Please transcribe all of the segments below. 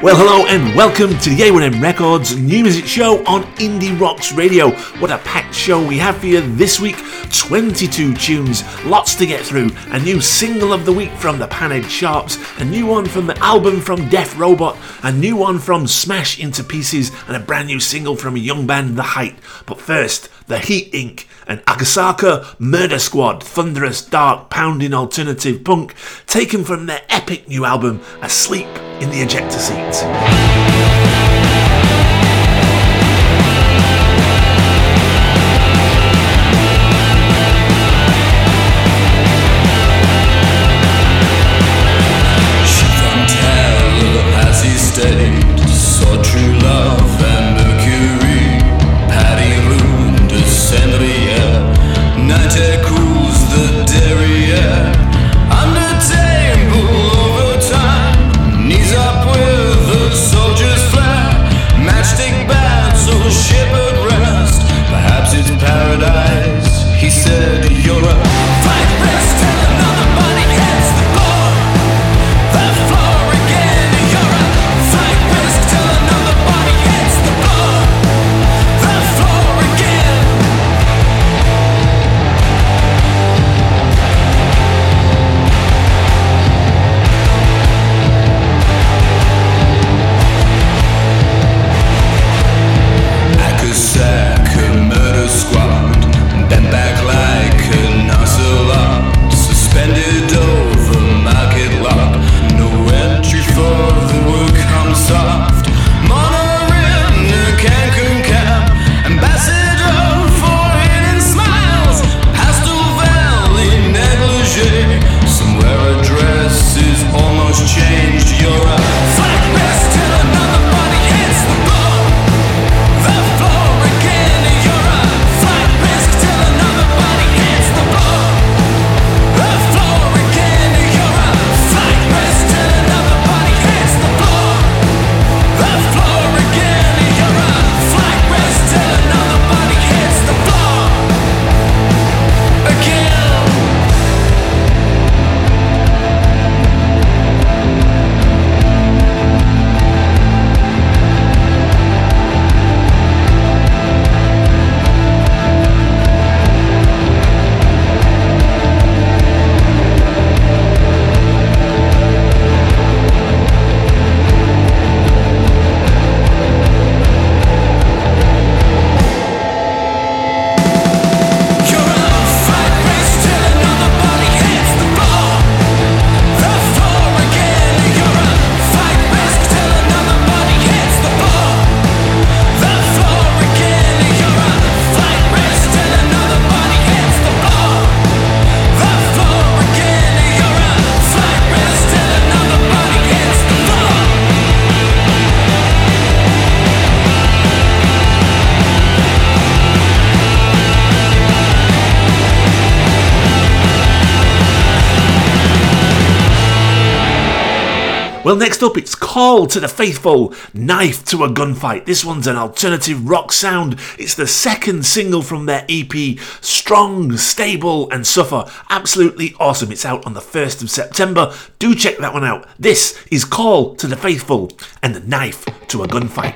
Well, hello and welcome to the A1M Records new music show on Indie Rocks Radio. What a packed show we have for you this week 22 tunes, lots to get through. A new single of the week from the Panhead Sharps, a new one from the album from Def Robot, a new one from Smash Into Pieces, and a brand new single from a young band, The Height. But first, The Heat Inc. and Agasaka Murder Squad, thunderous, dark, pounding alternative punk, taken from their epic new album, Asleep in the ejector seat. Night next up, it's Call to the Faithful, Knife to a Gunfight. This one's an alternative rock sound. It's the second single from their EP, Strong, Stable, and Suffer. Absolutely awesome. It's out on the 1st of September. Do check that one out. This is Call to the Faithful and the Knife to a Gunfight.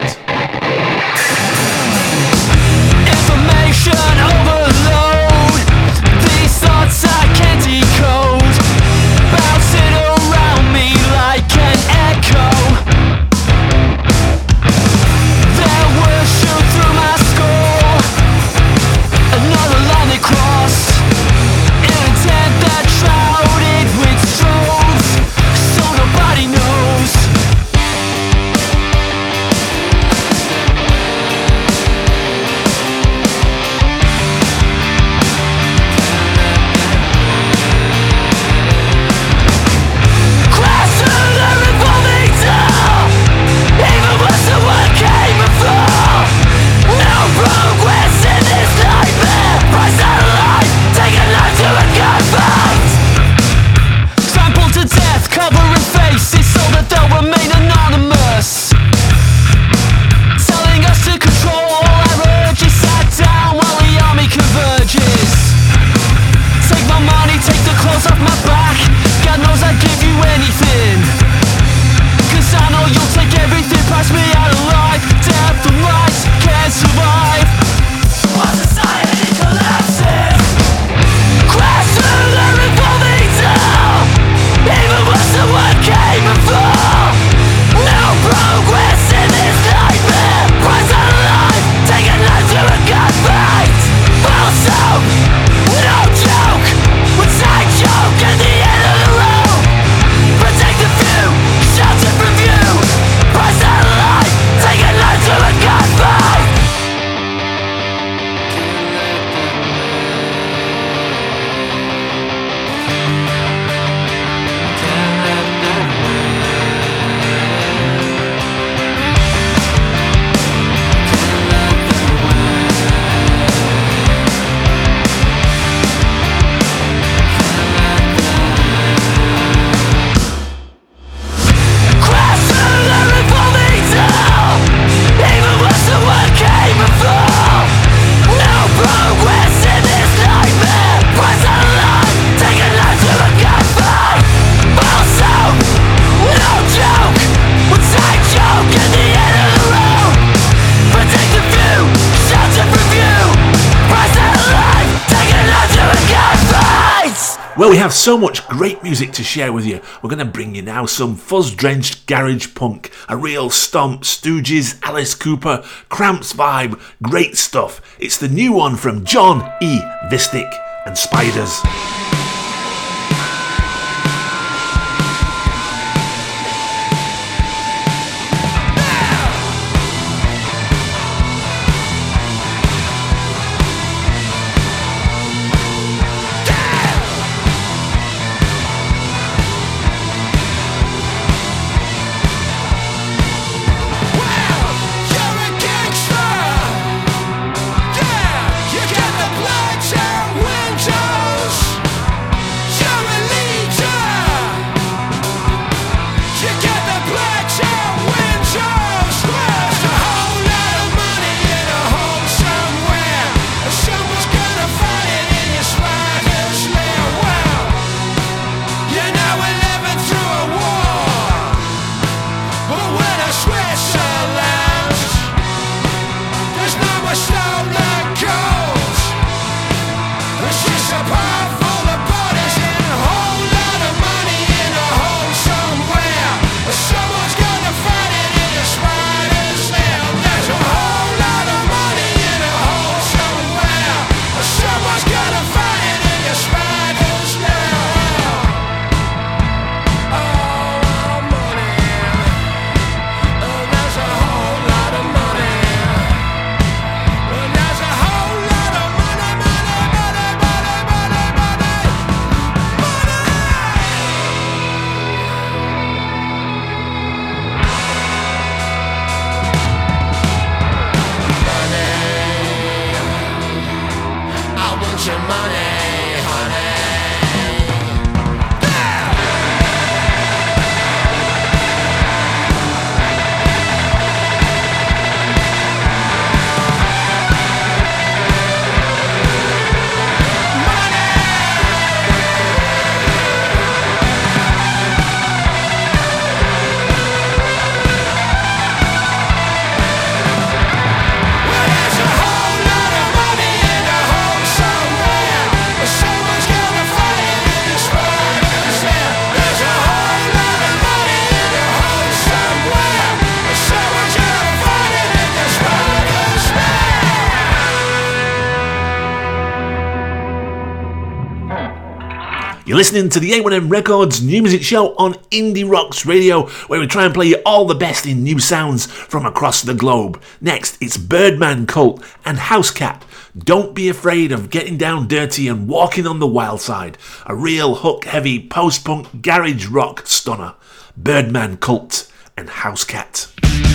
Information overload. These thoughts I can't. Echo. So much great music to share with you. We're going to bring you now some fuzz drenched garage punk, a real stomp, Stooges, Alice Cooper, Cramps vibe, great stuff. It's the new one from John E. Vistic and Spiders. Listening to the A1M Records new music show on Indie Rocks Radio, where we try and play you all the best in new sounds from across the globe. Next, it's Birdman Cult and Housecat. Don't be afraid of getting down dirty and walking on the wild side. A real hook heavy post punk garage rock stunner. Birdman Cult and Housecat.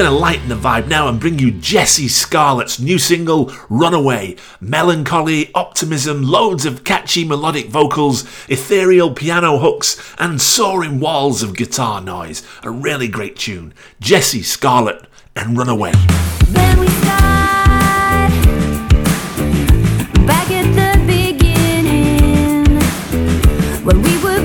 Going to lighten the vibe now and bring you Jessie Scarlet's new single, Runaway. Melancholy, optimism, loads of catchy melodic vocals, ethereal piano hooks, and soaring walls of guitar noise. A really great tune. Jessie Scarlet and Runaway. we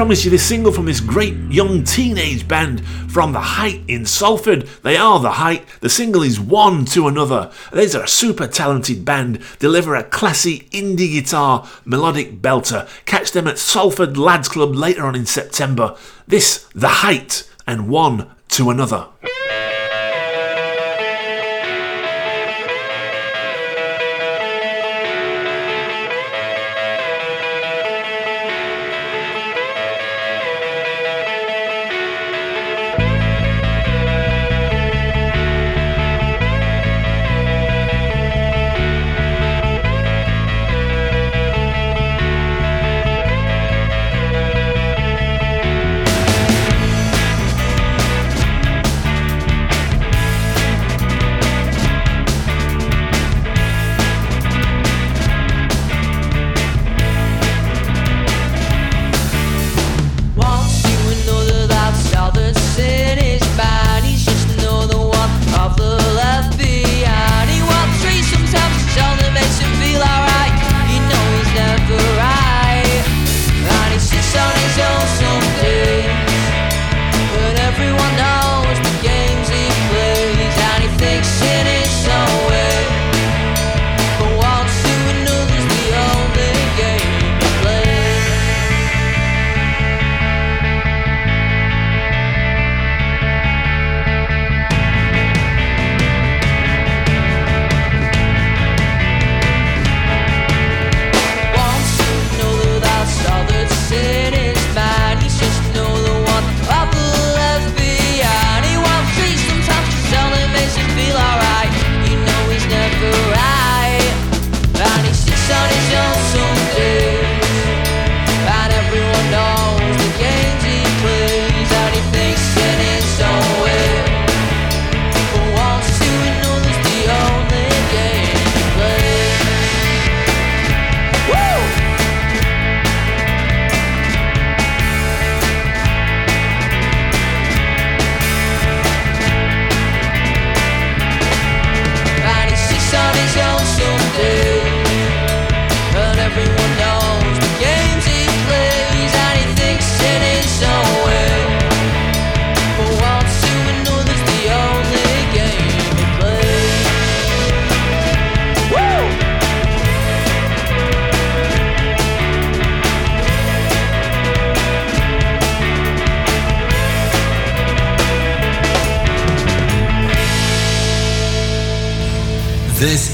promise you this single from this great young teenage band from The Height in Salford. They are The Height. The single is One to Another. These are a super talented band, deliver a classy indie guitar melodic belter. Catch them at Salford Lads Club later on in September. This, The Height, and One to Another.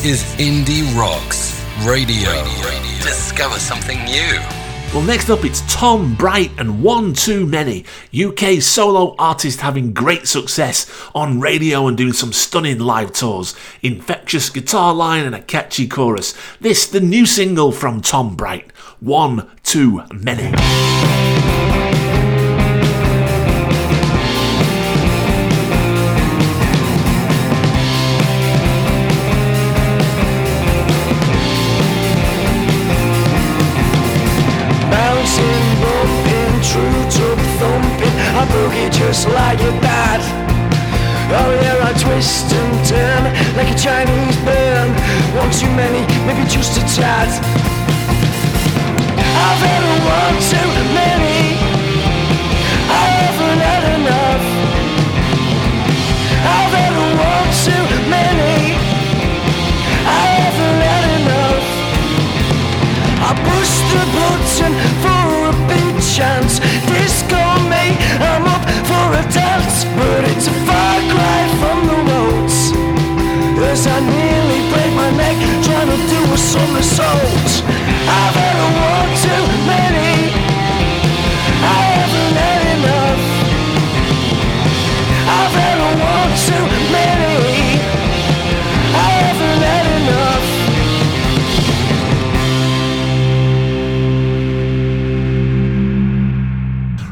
Is Indie Rocks Radio. Radio. Discover something new. Well, next up it's Tom Bright and One Too Many, UK solo artist having great success on radio and doing some stunning live tours. Infectious guitar line and a catchy chorus. This, the new single from Tom Bright, One Too Many. Just like dad. Oh yeah, I twist and turn like a Chinese burn. One too many, maybe just a tad. I've had one too many. I haven't had enough. I've had one too many. I haven't had enough. I push the button for a big chance. Disco I'm up for a dance, but it's a far cry from the roads. As I nearly break my neck trying to do a somersault. A one too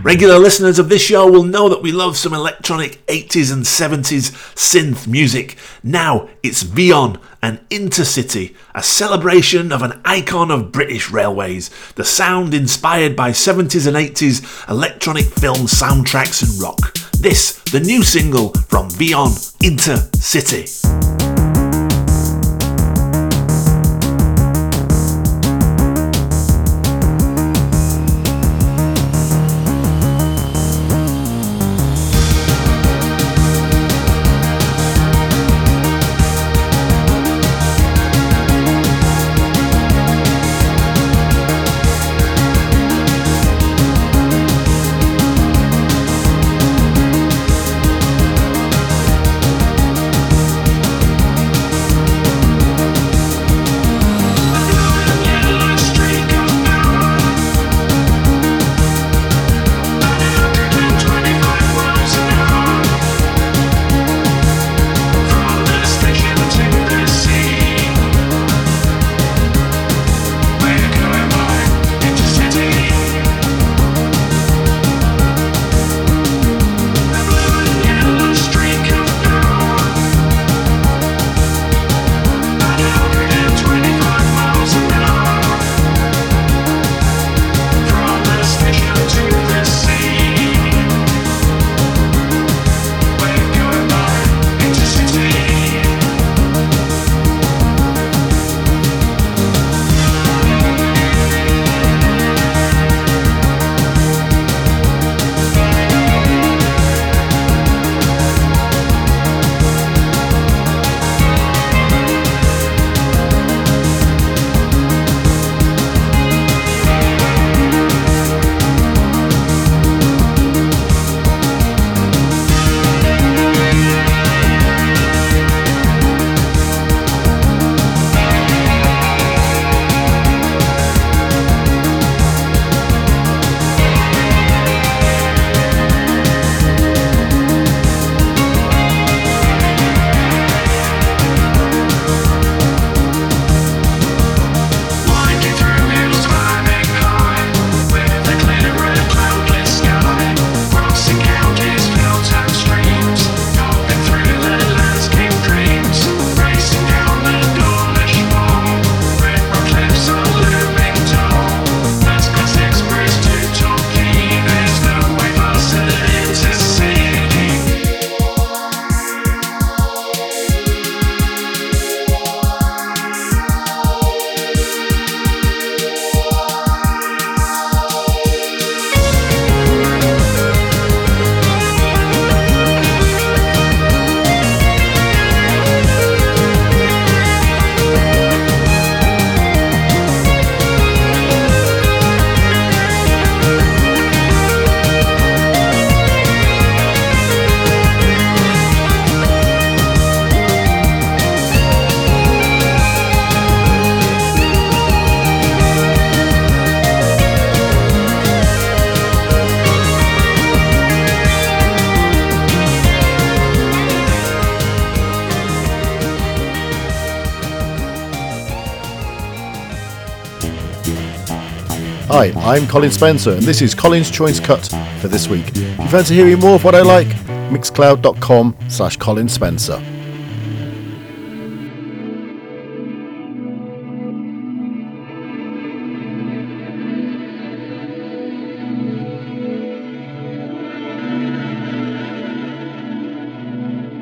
Regular listeners of this show will know that we love some electronic 80s and 70s synth music. Now it's Vieon and Intercity, a celebration of an icon of British railways, the sound inspired by 70s and 80s electronic film soundtracks and rock. This, the new single from Vieon, Intercity. I'm Colin Spencer, and this is Colin's Choice Cut for this week. If you fancy hearing more of what I like, mixcloud.com slash Colin Spencer.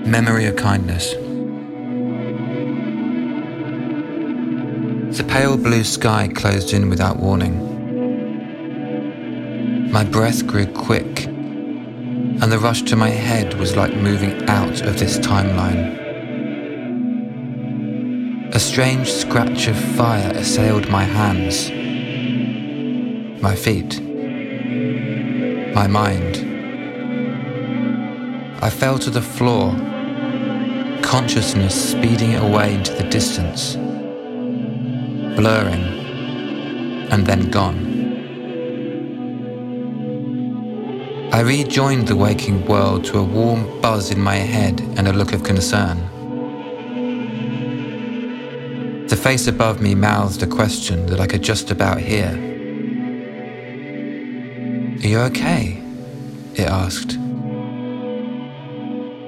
Memory of kindness. The pale blue sky closed in without warning. My breath grew quick, and the rush to my head was like moving out of this timeline. A strange scratch of fire assailed my hands, my feet, my mind. I fell to the floor, consciousness speeding away into the distance, blurring, and then gone. I rejoined the waking world to a warm buzz in my head and a look of concern. The face above me mouthed a question that I could just about hear. Are you okay? It asked.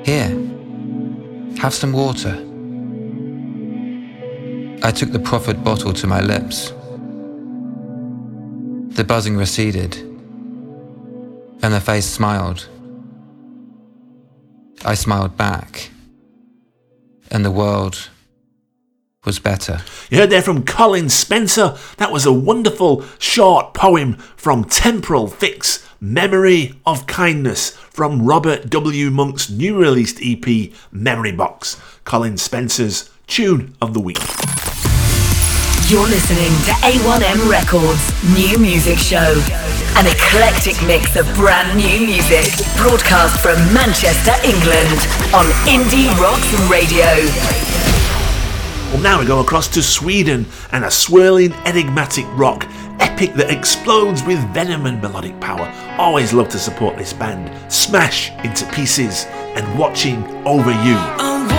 Here, have some water. I took the proffered bottle to my lips. The buzzing receded and the face smiled. I smiled back, and the world was better. You heard there from Colin Spencer. That was a wonderful short poem from Temporal Fix, Memory of Kindness, from Robert W. Monk's new released EP, Memory Box. Colin Spencer's tune of the week. You're listening to A1M Records New Music Show. An eclectic mix of brand new music broadcast from Manchester, England on Indie Rocks Radio. Well, now we go across to Sweden and a swirling, enigmatic rock epic that explodes with venom and melodic power. Always love to support this band. Smash into pieces and watching over you.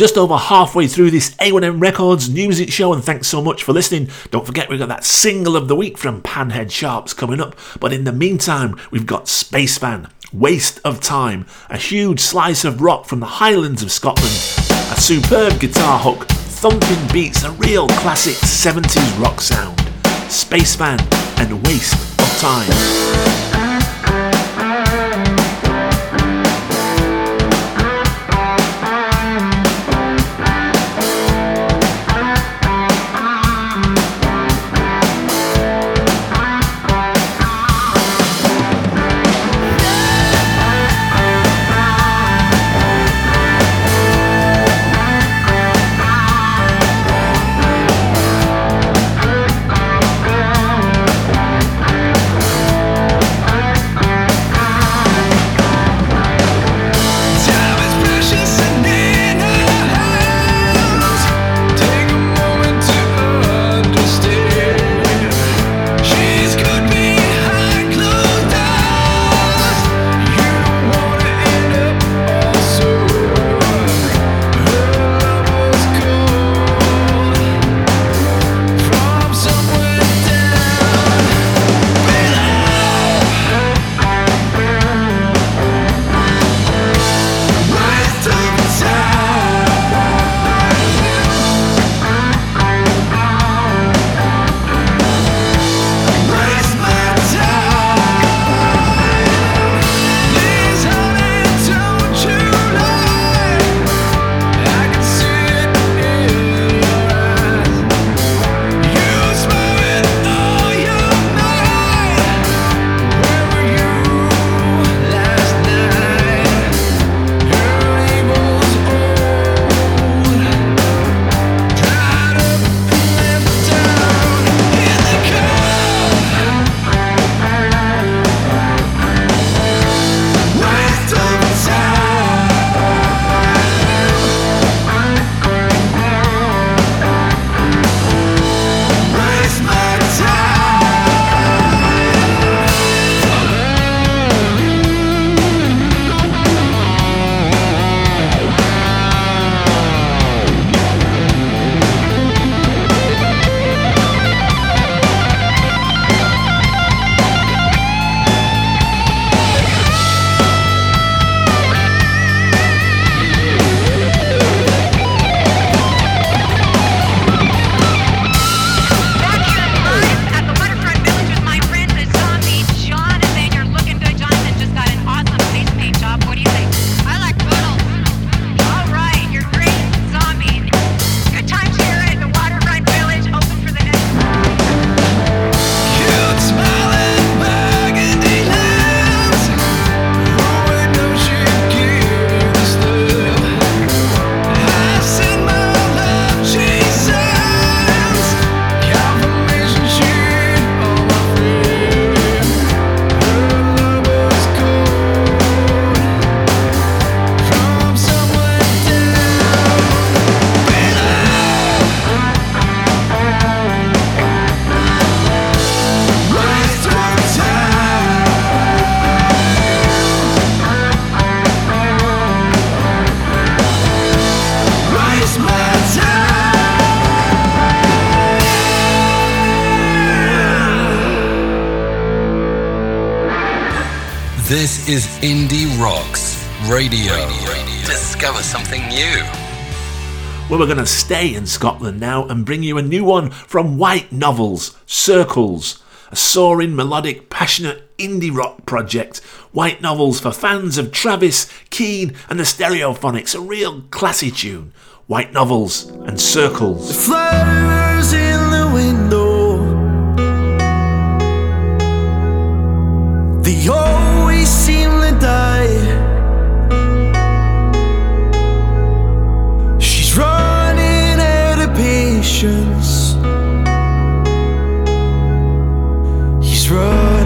Just over halfway through this A1M Records music show, and thanks so much for listening. Don't forget, we've got that single of the week from Panhead Sharps coming up. But in the meantime, we've got Spaceman, Waste of Time, a huge slice of rock from the Highlands of Scotland, a superb guitar hook, thumping beats, a real classic 70s rock sound. Spaceman and Waste of Time. Is Indie Rocks Radio. Discover something new. Well, we're going to stay in Scotland now and bring you a new one from White Novels, Circles, a soaring, melodic, passionate indie rock project. White Novels for fans of Travis, Keane, and the Stereophonics, a real classy tune. White Novels and Circles. The Flowers in the window. They She's running out of patience. He's running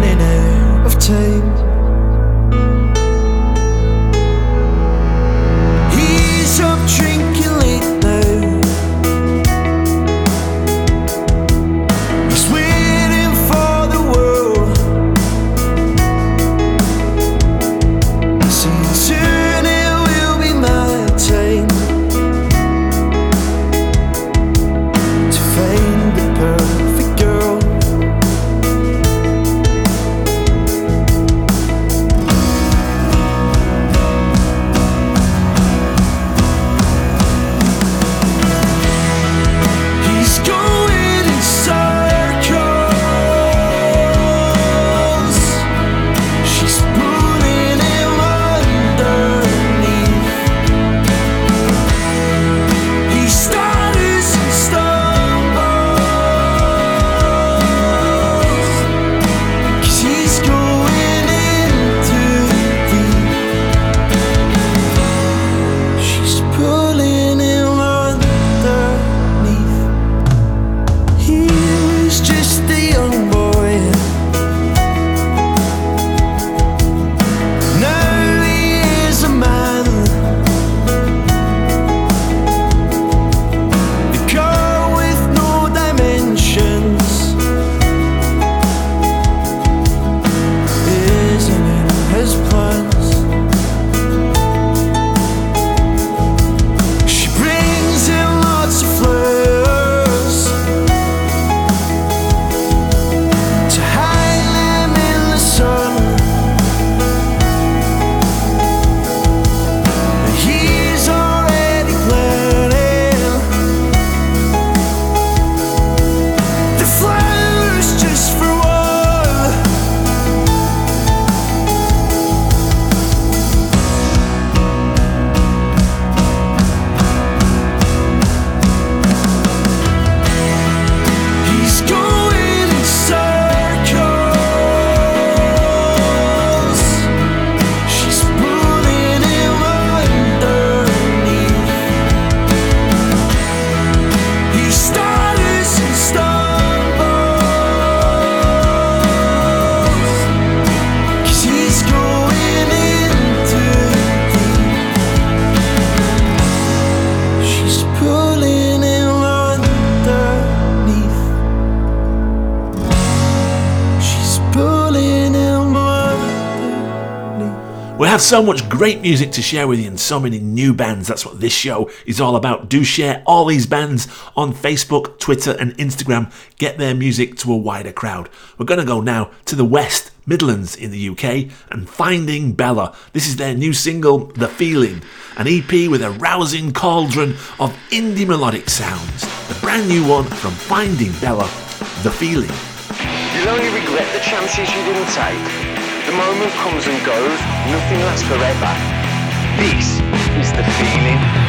have so much great music to share with you and so many new bands. That's what this show is all about. Do share all these bands on Facebook, Twitter, and Instagram. Get their music to a wider crowd. We're going to go now to the West Midlands in the UK and Finding Bella. This is their new single, The Feeling, an EP with a rousing cauldron of indie melodic sounds. The brand new one from Finding Bella, The Feeling. You'll only regret the chances you didn't take. The moment comes and goes, nothing lasts forever. This is the feeling.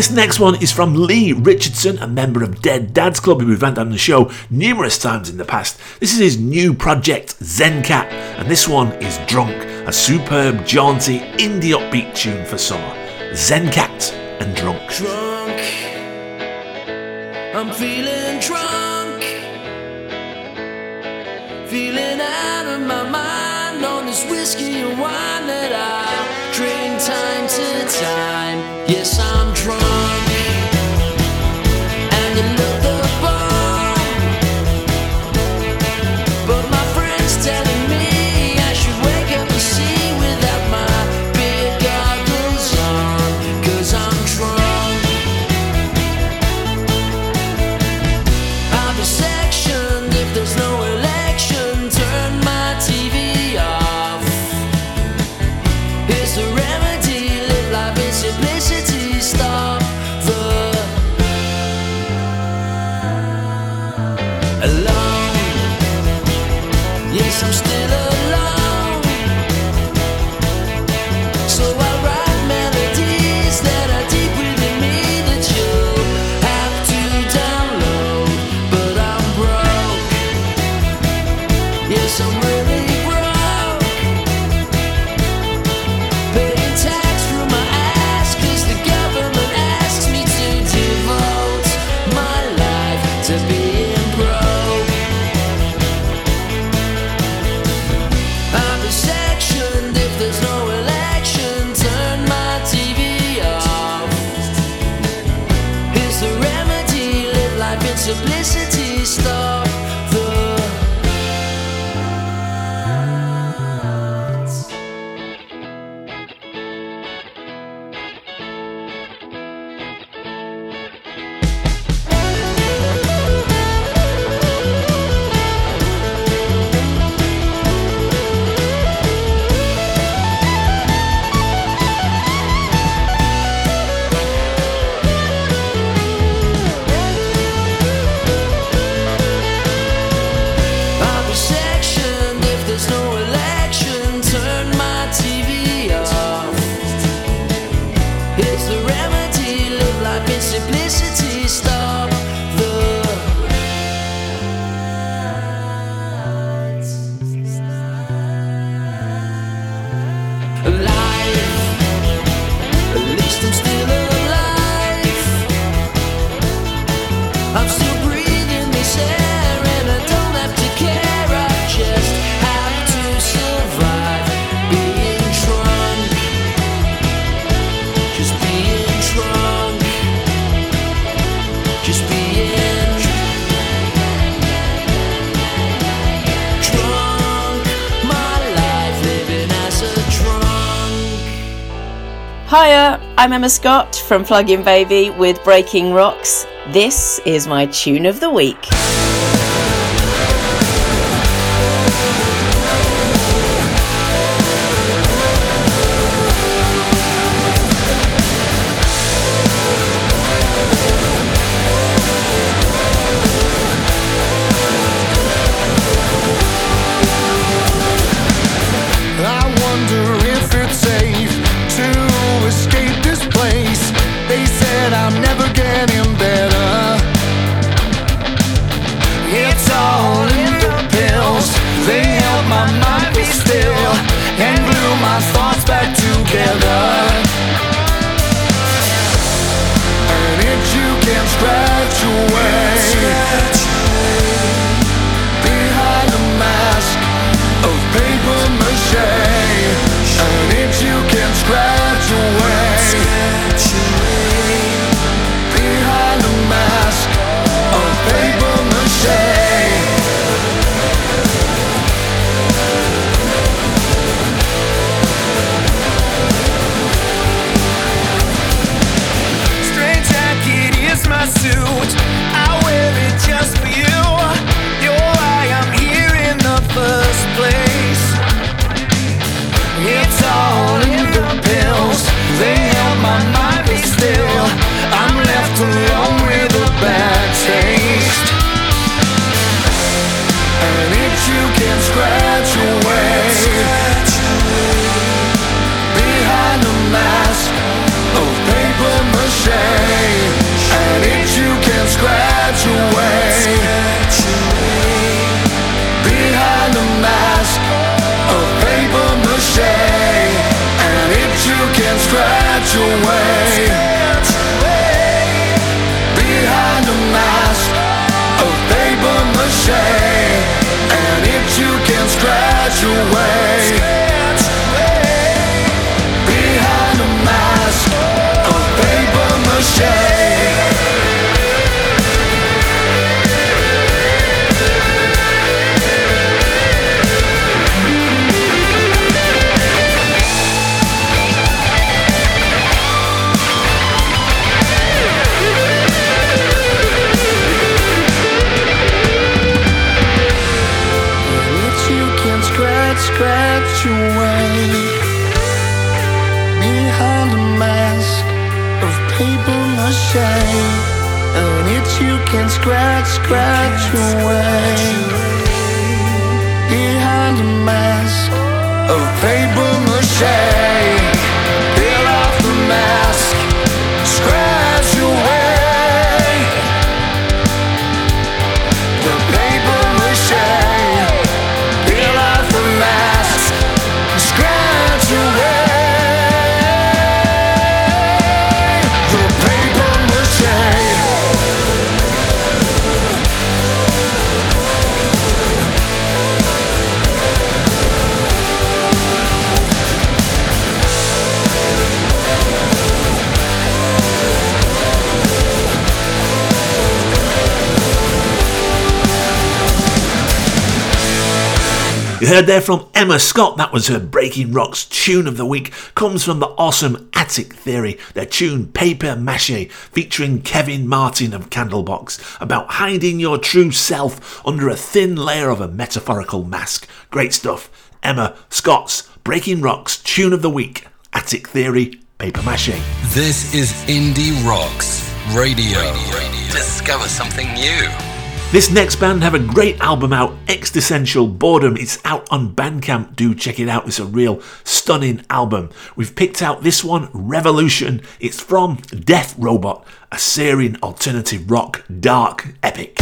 This next one is from Lee Richardson, a member of Dead Dads Club, who we've had on the show numerous times in the past. This is his new project, Zencat, and this one is Drunk, a superb, jaunty, indie upbeat tune for summer. Zencat and Drunk. Drunk, I'm feeling drunk, feeling out of my mind on this whiskey and wine that I drink time to time. Yes, I'm drunk. Hiya, I'm Emma Scott from Plug-in Baby with Breaking Rocks. This is my tune of the week. Heard there from Emma Scott. That was her Breaking Rocks tune of the week. Comes from the awesome Attic Theory. Their tune Paper Mache, featuring Kevin Martin of Candlebox, about hiding your true self under a thin layer of a metaphorical mask. Great stuff. Emma Scott's Breaking Rocks tune of the week. Attic Theory, Paper Mache. This is Indie Rocks Radio. Discover something new. This next band have a great album out, Existential Boredom. It's out on Bandcamp. Do check it out. It's a real stunning album. We've picked out this one, Revolution. It's from Def Robot, a Syrian alternative rock dark epic.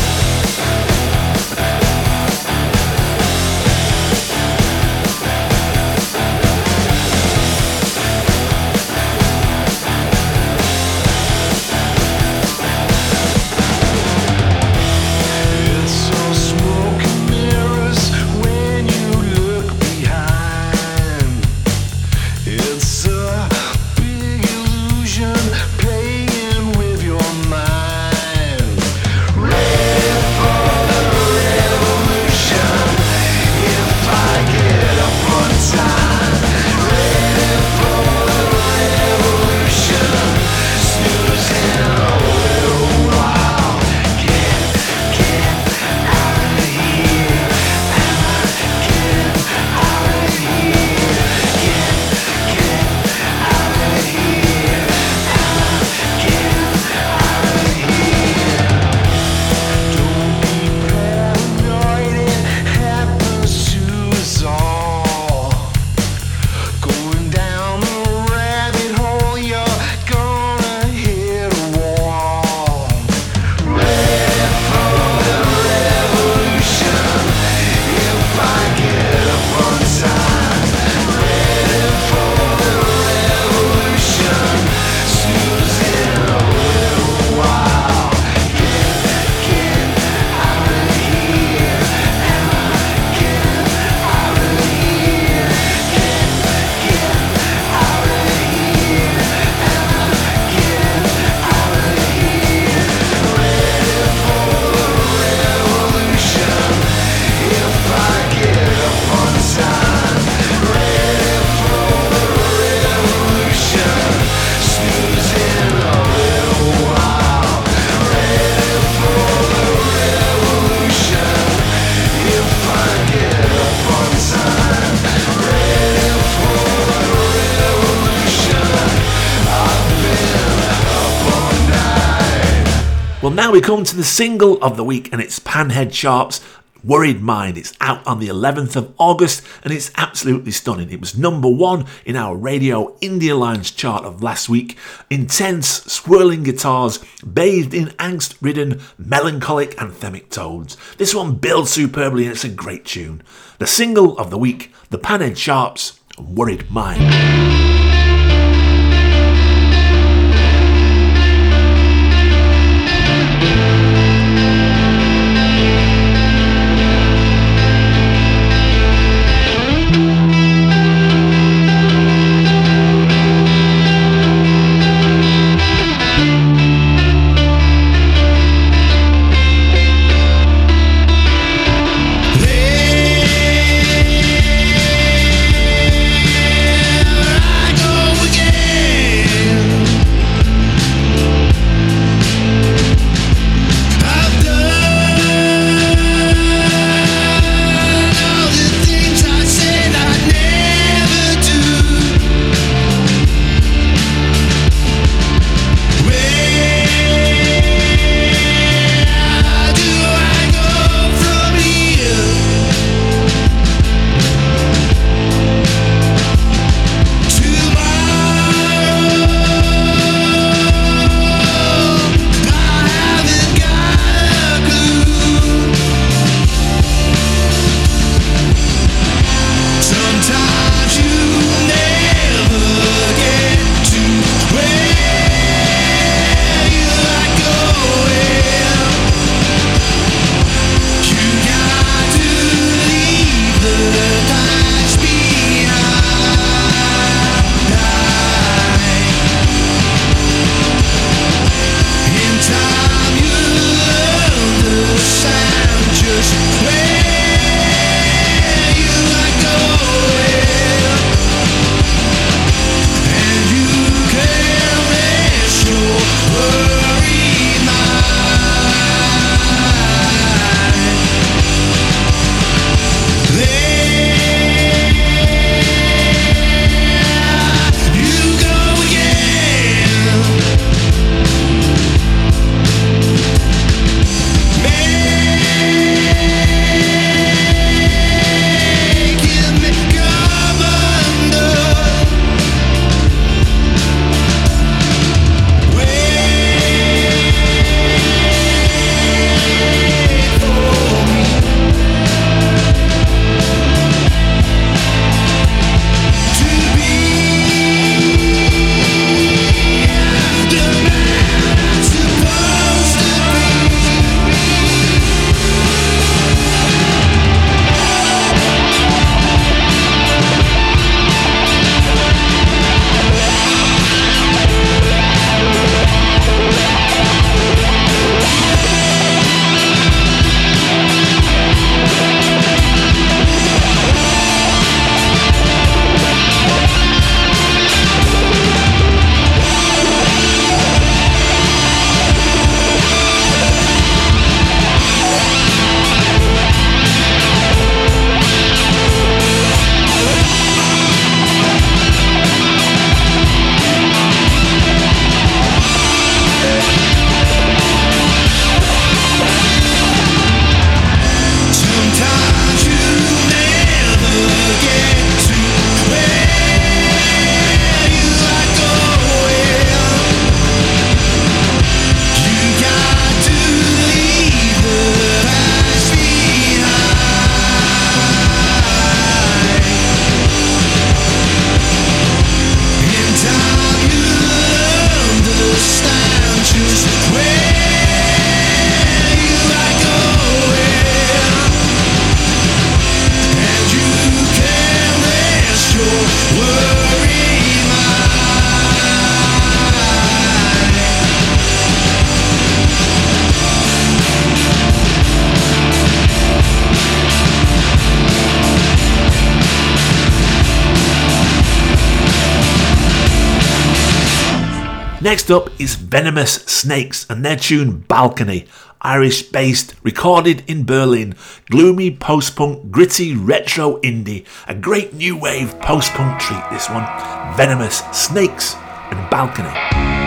We come to the single of the week, and it's Panhead Sharp's Worried Mind. It's out on the 11th of August and it's absolutely stunning. It was number one in our Radio Indie Alliance chart of last week. Intense, swirling guitars, bathed in angst ridden, melancholic, anthemic tones. This one builds superbly and it's a great tune. The single of the week, The Panhead Sharps, Worried Mind. Venomous Snakes and their tune Balcony, Irish based, recorded in Berlin. Gloomy post punk, gritty retro indie, a great new wave post punk treat this one. Venomous Snakes and Balcony.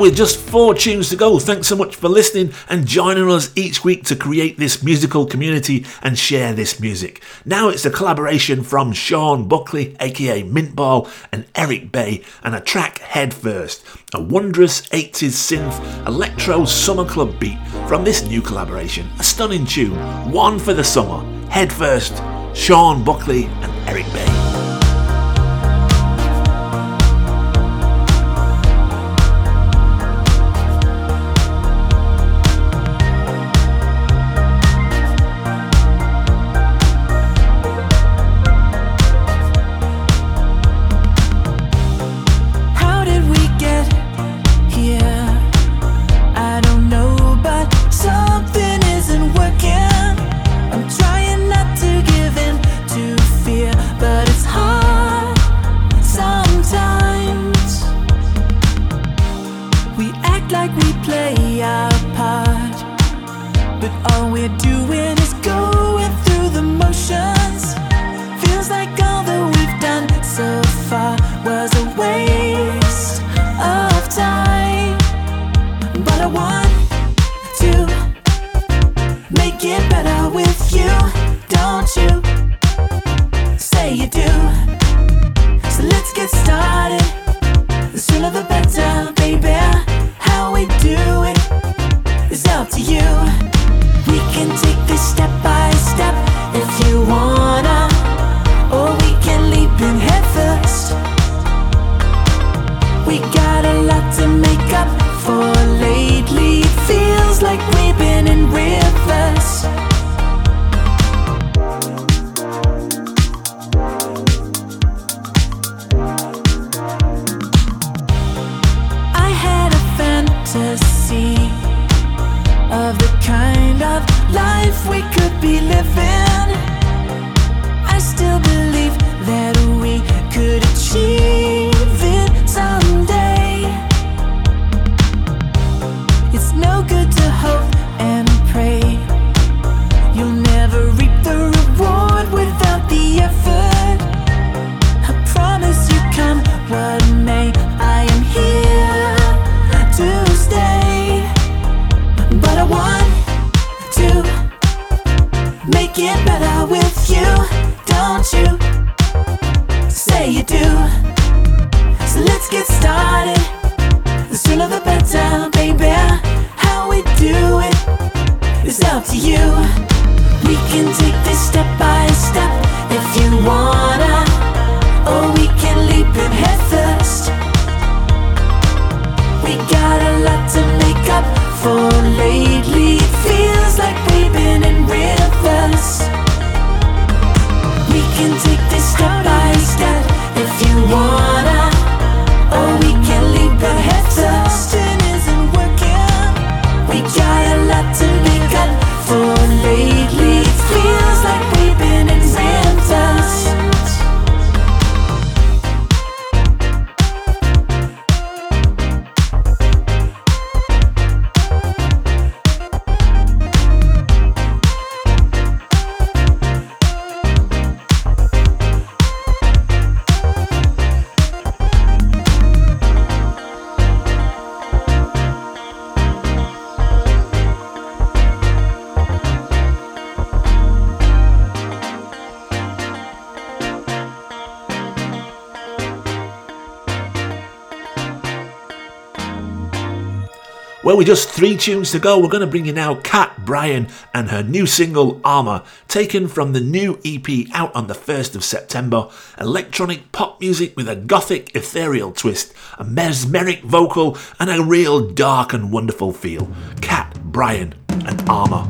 With just four tunes to go, thanks so much for listening and joining us each week to create this musical community and share this music. Now it's a collaboration from Sean Buckley, aka Mintball, and Eric Bay, and a track Head First, a wondrous 80s synth electro summer club beat from this new collaboration. A stunning tune, one for the summer. Head First, Sean Buckley and Eric Bay. you. We can take this step Well, with just three tunes to go, we're going to bring you now Kat Bryan and her new single Armour, taken from the new EP out on the 1st of September. Electronic pop music with a gothic, ethereal twist, a mesmeric vocal, and a real dark and wonderful feel. Kat Bryan and Armour.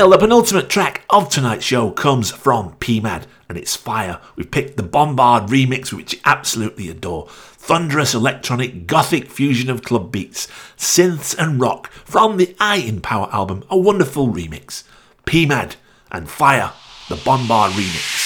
Well, the penultimate track of tonight's show comes from PMAD and it's Fire. We've picked the Bombard remix, which you absolutely adore. Thunderous electronic gothic fusion of club beats, synths and rock from the I in Power album, a wonderful remix. PMAD and Fire, the Bombard remix.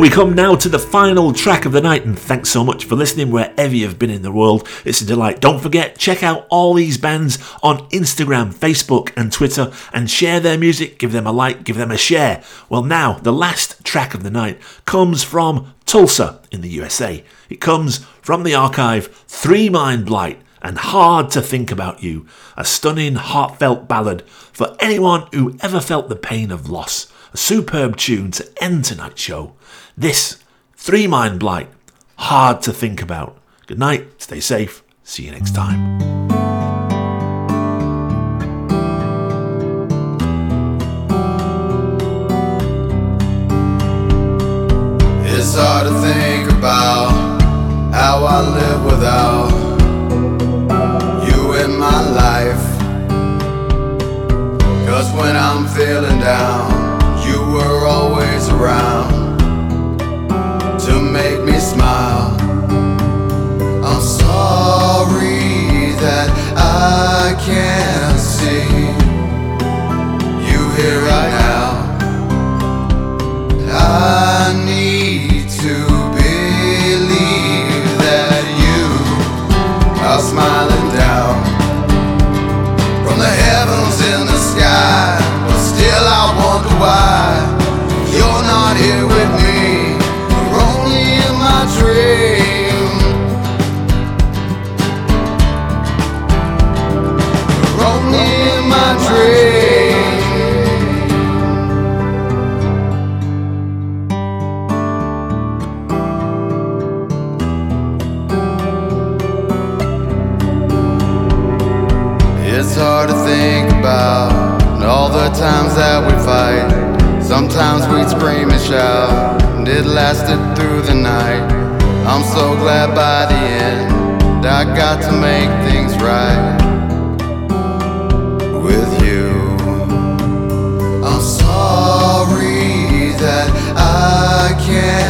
Well, we come now to the final track of the night, and thanks so much for listening wherever you've been in the world. It's a delight. Don't forget, check out all these bands on Instagram, Facebook, and Twitter, and share their music. Give them a like, give them a share. Well, now, the last track of the night comes from Tulsa in the USA. It comes from the archive Three Mind Blight and Hard to Think About You, a stunning, heartfelt ballad for anyone who ever felt the pain of loss. A superb tune to end tonight's show. This, Three Mind Blight, hard to think about. Good night, stay safe, see you next time. It's hard to think about how I live without you in my life. Cause when I'm feeling down, were always that we fight. Sometimes we'd scream and shout, and it lasted through the night. I'm so glad by the end I got to make things right with you. I'm sorry that I can't